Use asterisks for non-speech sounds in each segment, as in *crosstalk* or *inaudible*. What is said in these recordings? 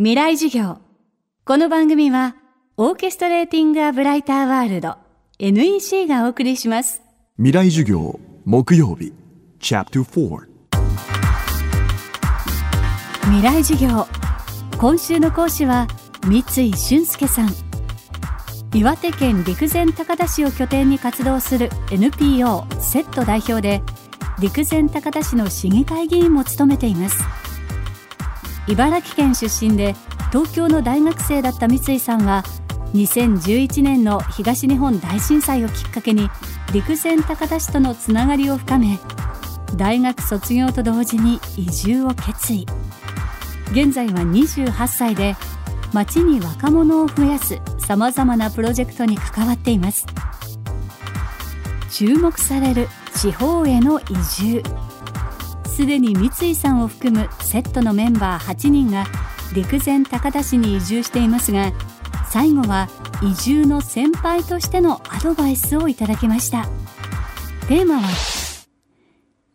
未来授業。この番組はオーケストレーティング・ア・ブライター・ワールド NEC がお送りします。未来授業木曜日チャプター未来授業。今週の講師は三井俊介さん。岩手県陸前高田市を拠点に活動する NPO セット代表で陸前高田市の市議会議員も務めています茨城県出身で東京の大学生だった三井さんは2011年の東日本大震災をきっかけに陸前高田市とのつながりを深め大学卒業と同時に移住を決意。現在は28歳で町に若者を増やすさまざまなプロジェクトに関わっています。注目される地方への移住。すでに三井さんを含むセットのメンバー8人が陸前高田市に移住していますが最後は移住の先輩としてのアドバイスをいただきました。テーマは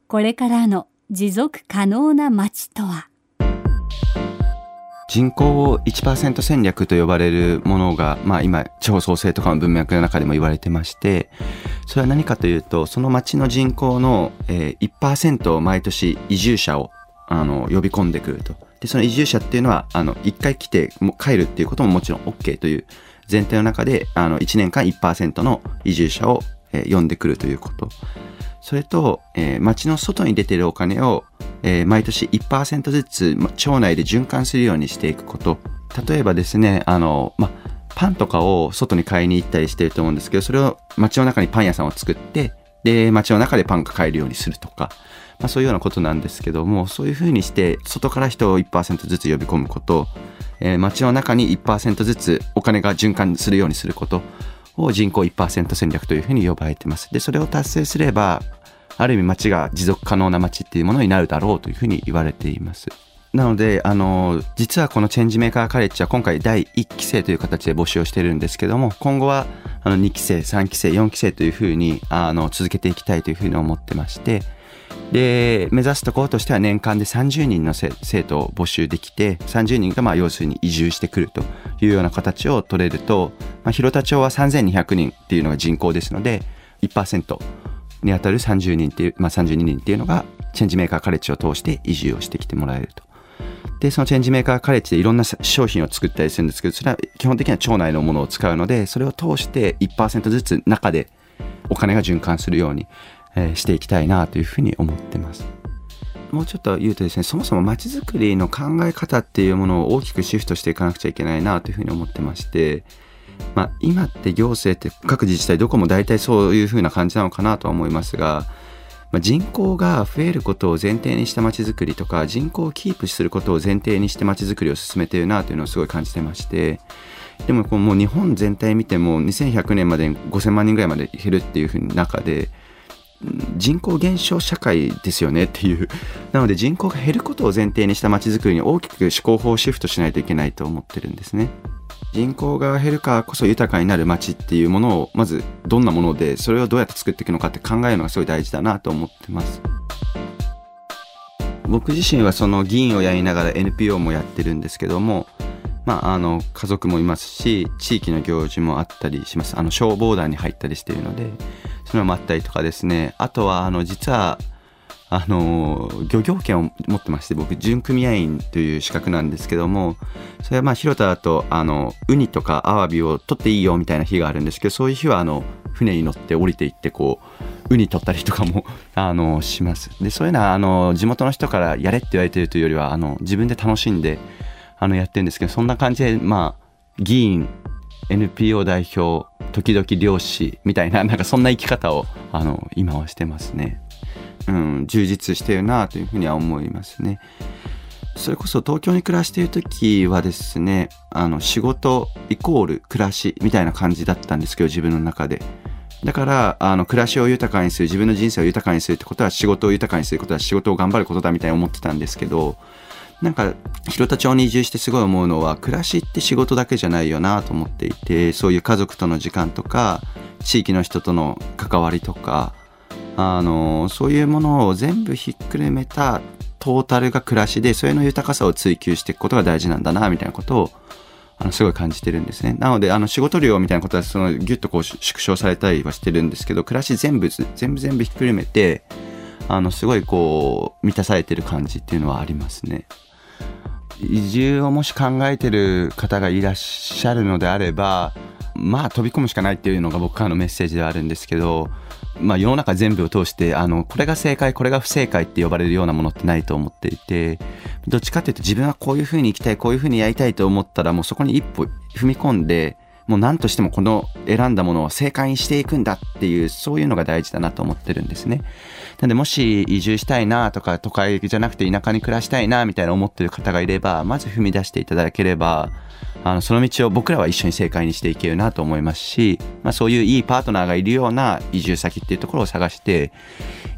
これからの持続可能な街とは。人口1%戦略と呼ばれるものが、まあ今、地方創生とかの文脈の中でも言われてまして、それは何かというと、その町の人口の、えー、1%を毎年移住者をあの呼び込んでくると。で、その移住者っていうのは、あの、一回来て帰るっていうことももちろん OK という前提の中で、あの、1年間1%の移住者を、えー、呼んでくるということ。それと、えー、町の外に出てるお金を、えー、毎年1%ずつ町内で循環するようにしていくこと。例えばですね、あの、ま、パンとかを外に買いに行ったりしてると思うんですけど、それを町の中にパン屋さんを作って、で、街の中でパンが買えるようにするとか、まあ、そういうようなことなんですけども、そういうふうにして、外から人を1%ずつ呼び込むこと、えー、街の中に1%ずつお金が循環するようにすること、を人口1%戦略というふうに呼ばれてます。で、それを達成すれば、ある意味街が持続可能な街っていうものになるだろうというふうに言われています。なので、あの、実はこのチェンジメーカーカレッジは今回第1期生という形で募集をしてるんですけども、今後はあの2期生、3期生、4期生というふうにあの続けていきたいというふうに思ってまして、で、目指すところとしては年間で30人の生徒を募集できて、30人がまあ要するに移住してくるというような形を取れると、まあ、広田町は3200人っていうのが人口ですので、1%に当たる30人っていう、まあ、32人っていうのが、チェンジメーカーカレッジを通して移住をしてきてもらえると。で、そのチェンジメーカーカレッジでいろんな商品を作ったりするんですけど、それは基本的には町内のものを使うので、それを通して1%ずつ中でお金が循環するように、え、していきたいなというふうに思ってます。もうちょっと言うとですね、そもそも街づくりの考え方っていうものを大きくシフトしていかなくちゃいけないなというふうに思ってまして、まあ、今って行政って各自治体どこも大体そういうふうな感じなのかなとは思いますが、まあ、人口が増えることを前提にした街づくりとか人口をキープすることを前提にしてまちづくりを進めているなというのをすごい感じてましてでもこうもう日本全体見ても2100年までに5000万人ぐらいまで減るっていうふうに中で人口減少社会ですよねっていう *laughs* なので人口が減ることを前提にした街づくりに大きく思考法をシフトしないといけないと思ってるんですね。人口が減るからこそ豊かになる街っていうものをまずどんなものでそれをどうやって作っていくのかって考えるのがすごい大事だなと思ってます僕自身はその議員をやりながら NPO もやってるんですけどもまあ、あの家族もいますし地域の行事もあったりします。あの消防団に入ったりしているのでそういうのもあったりとかですね。あとはあの実はあの漁業権を持ってまして僕準組合員という資格なんですけどもそれはまあ広田だとあのウニとかアワビを取っていいよみたいな日があるんですけどそういう日はあの船に乗って降りていってこうウニ取ったりとかも *laughs* あのします。でそういうのはあの地元の人からやれって言われてるというよりはあの自分で楽しんであのやってるんですけどそんな感じでまあ議員 NPO 代表時々漁師みたいな *laughs* なんかそんな生き方をあの今はしてますね。うん、充実してるなというふうには思いますね。それこそ東京に暮らしている時はですね、あの仕事イコール暮らしみたいな感じだったんですけど、自分の中で。だから、あの、暮らしを豊かにする、自分の人生を豊かにするってことは仕事を豊かにすることは仕事を頑張ることだみたいに思ってたんですけど、なんか、広田町に移住してすごい思うのは、暮らしって仕事だけじゃないよなと思っていて、そういう家族との時間とか、地域の人との関わりとか、あのそういうものを全部ひっくるめたトータルが暮らしでそれの豊かさを追求していくことが大事なんだなみたいなことをあのすごい感じてるんですねなのであの仕事量みたいなことはそのギュッとこう縮小されたりはしてるんですけど暮らし全部全部全部ひっくるめてあのすごいこう満たされてる感じっていうのはありますね。移住をもし考えてる方がいらっしゃるのであればまあ飛び込むしかないっていうのが僕からのメッセージではあるんですけど、まあ、世の中全部を通してあのこれが正解これが不正解って呼ばれるようなものってないと思っていてどっちかっていうと自分はこういうふうに生きたいこういうふうにやりたいと思ったらもうそこに一歩踏み込んでもう何としてもこの選んだものを正解にしていくんだっていうそういうのが大事だなと思ってるんですね。なんでもし移住したいなとか都会じゃなくて田舎に暮らしたいなみたいな思ってる方がいればまず踏み出していただければあのその道を僕らは一緒に正解にしていけるなと思いますし、まあ、そういういいパートナーがいるような移住先っていうところを探して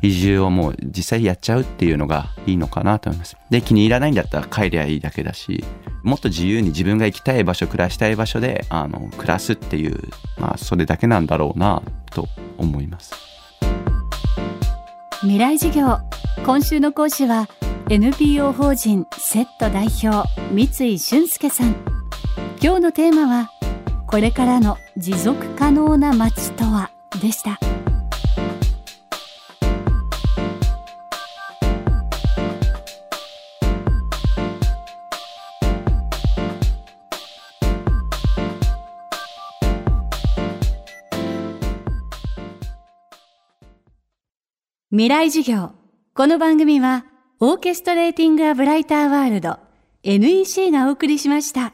移住をもう実際やっちゃうっていうのがいいのかなと思います。で気に入らないんだったら帰りゃいいだけだしもっと自由に自分が行きたい場所暮らしたい場所であの暮らすっていうまあそれだけなんだろうなと思います未来事業今週の講師は NPO 法人セット代表三井俊介さん今日のテーマはこれからの持続可能な街とは？でした。未来授業。この番組は、オーケストレーティング・ア・ブライター・ワールド、NEC がお送りしました。